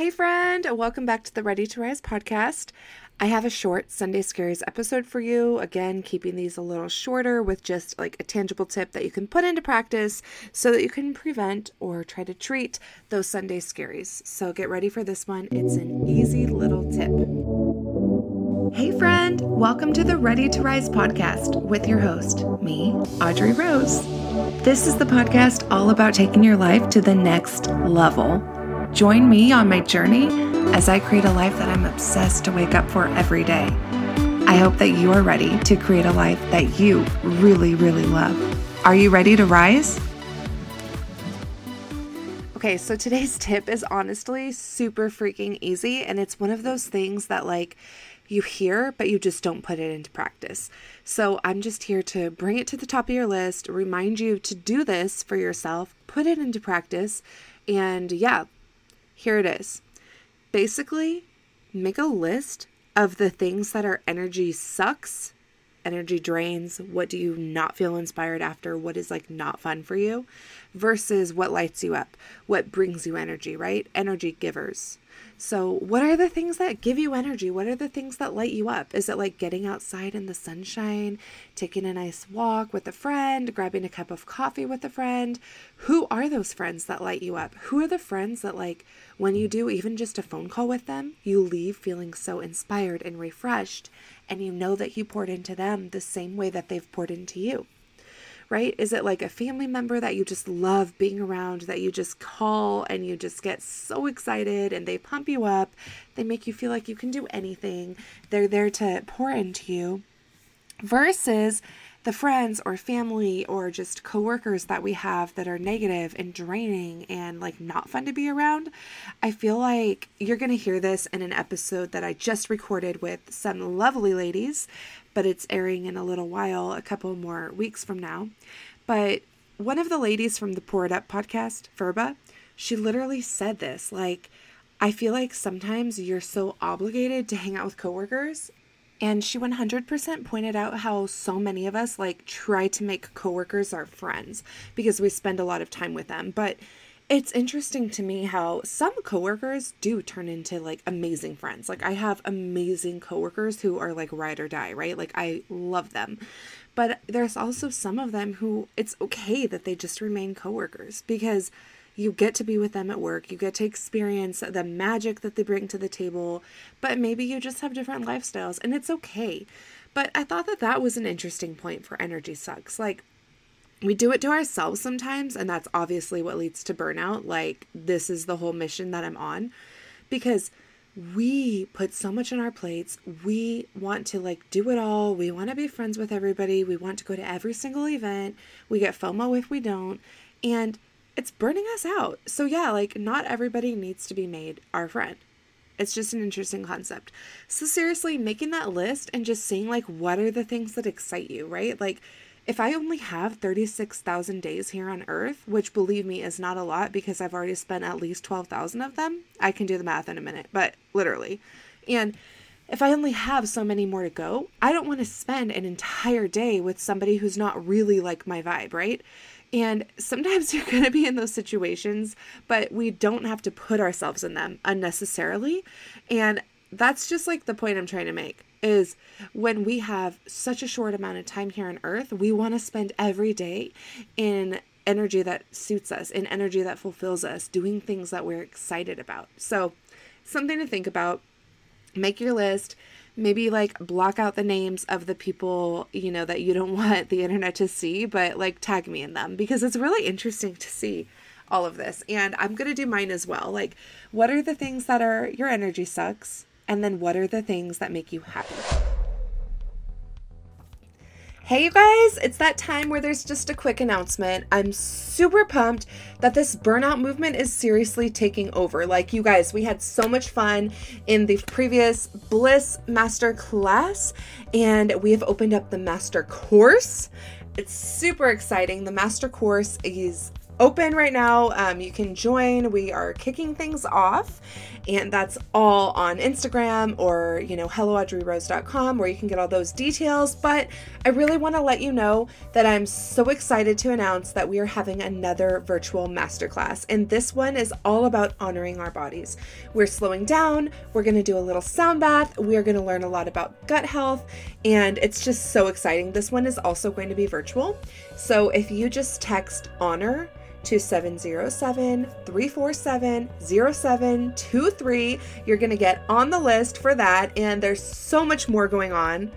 Hey, friend, welcome back to the Ready to Rise podcast. I have a short Sunday Scaries episode for you. Again, keeping these a little shorter with just like a tangible tip that you can put into practice so that you can prevent or try to treat those Sunday Scaries. So get ready for this one. It's an easy little tip. Hey, friend, welcome to the Ready to Rise podcast with your host, me, Audrey Rose. This is the podcast all about taking your life to the next level. Join me on my journey as I create a life that I'm obsessed to wake up for every day. I hope that you are ready to create a life that you really, really love. Are you ready to rise? Okay, so today's tip is honestly super freaking easy, and it's one of those things that, like, you hear, but you just don't put it into practice. So I'm just here to bring it to the top of your list, remind you to do this for yourself, put it into practice, and yeah, here it is. Basically, make a list of the things that are energy sucks, energy drains, what do you not feel inspired after, what is like not fun for you, versus what lights you up, what brings you energy, right? Energy givers. So, what are the things that give you energy? What are the things that light you up? Is it like getting outside in the sunshine, taking a nice walk with a friend, grabbing a cup of coffee with a friend? Who are those friends that light you up? Who are the friends that, like, when you do even just a phone call with them, you leave feeling so inspired and refreshed, and you know that you poured into them the same way that they've poured into you? Right? Is it like a family member that you just love being around, that you just call and you just get so excited and they pump you up? They make you feel like you can do anything. They're there to pour into you. Versus the friends or family or just coworkers that we have that are negative and draining and like not fun to be around, I feel like you're going to hear this in an episode that I just recorded with some lovely ladies but it's airing in a little while, a couple more weeks from now. But one of the ladies from the Pour It Up podcast, Verba, she literally said this like, I feel like sometimes you're so obligated to hang out with coworkers. And she 100% pointed out how so many of us like try to make coworkers our friends because we spend a lot of time with them. But it's interesting to me how some coworkers do turn into like amazing friends. Like I have amazing coworkers who are like ride or die, right? Like I love them. But there's also some of them who it's okay that they just remain coworkers because you get to be with them at work, you get to experience the magic that they bring to the table, but maybe you just have different lifestyles and it's okay. But I thought that that was an interesting point for energy sucks. Like we do it to ourselves sometimes and that's obviously what leads to burnout. Like this is the whole mission that i'm on. Because we put so much on our plates. We want to like do it all. We want to be friends with everybody. We want to go to every single event. We get fomo if we don't. And it's burning us out so yeah like not everybody needs to be made our friend it's just an interesting concept. So seriously, making that list and just seeing like what are the things that excite you, right? Like if I only have 36,000 days here on earth, which believe me is not a lot because I've already spent at least 12,000 of them, I can do the math in a minute, but literally. And if I only have so many more to go, I don't want to spend an entire day with somebody who's not really like my vibe, right? And sometimes you're going to be in those situations, but we don't have to put ourselves in them unnecessarily. And that's just like the point I'm trying to make is when we have such a short amount of time here on earth, we want to spend every day in energy that suits us, in energy that fulfills us, doing things that we're excited about. So, something to think about. Make your list. Maybe like block out the names of the people, you know, that you don't want the internet to see, but like tag me in them because it's really interesting to see all of this. And I'm going to do mine as well. Like, what are the things that are your energy sucks? And then what are the things that make you happy? Hey, you guys, it's that time where there's just a quick announcement. I'm super pumped that this burnout movement is seriously taking over. Like, you guys, we had so much fun in the previous Bliss Master class, and we have opened up the Master course. It's super exciting. The Master course is open right now. Um, you can join. We are kicking things off and that's all on Instagram or, you know, helloaudreyrose.com where you can get all those details. But I really want to let you know that I'm so excited to announce that we are having another virtual masterclass. And this one is all about honoring our bodies. We're slowing down, we're going to do a little sound bath, we're going to learn a lot about gut health, and it's just so exciting. This one is also going to be virtual. So if you just text honor, to 707 347 0723. You're going to get on the list for that, and there's so much more going on.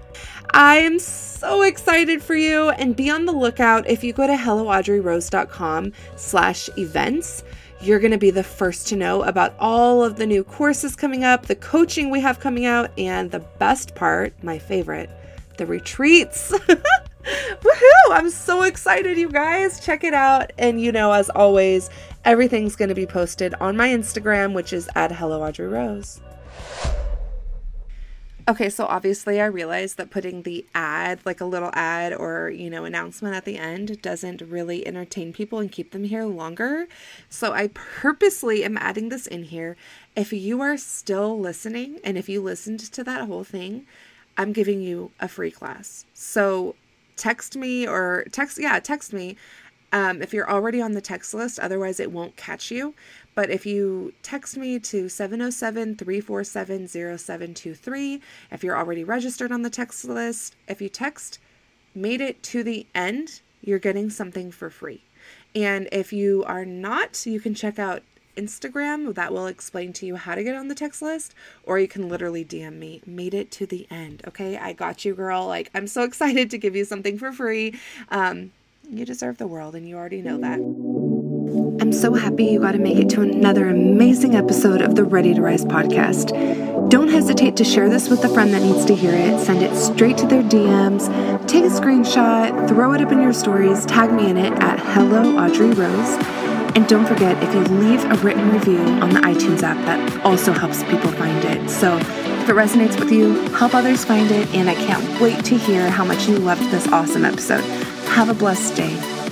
I am so excited for you, and be on the lookout. If you go to helloaudreyrose.com slash events, you're going to be the first to know about all of the new courses coming up, the coaching we have coming out, and the best part, my favorite, the retreats. Woohoo! I'm so excited, you guys. Check it out. And you know, as always, everything's going to be posted on my Instagram, which is at Hello Audrey Rose. Okay, so obviously I realized that putting the ad, like a little ad or, you know, announcement at the end doesn't really entertain people and keep them here longer. So I purposely am adding this in here. If you are still listening and if you listened to that whole thing, I'm giving you a free class. So text me or text, yeah, text me um, if you're already on the text list. Otherwise, it won't catch you. But if you text me to 707 347 0723, if you're already registered on the text list, if you text made it to the end, you're getting something for free. And if you are not, you can check out Instagram that will explain to you how to get on the text list, or you can literally DM me. Made it to the end. Okay, I got you, girl. Like, I'm so excited to give you something for free. Um, you deserve the world, and you already know that. I'm so happy you got to make it to another amazing episode of the Ready to Rise podcast. Don't hesitate to share this with a friend that needs to hear it. Send it straight to their DMs. Take a screenshot, throw it up in your stories, tag me in it at Hello Audrey Rose and don't forget, if you leave a written review on the iTunes app, that also helps people find it. So if it resonates with you, help others find it. And I can't wait to hear how much you loved this awesome episode. Have a blessed day.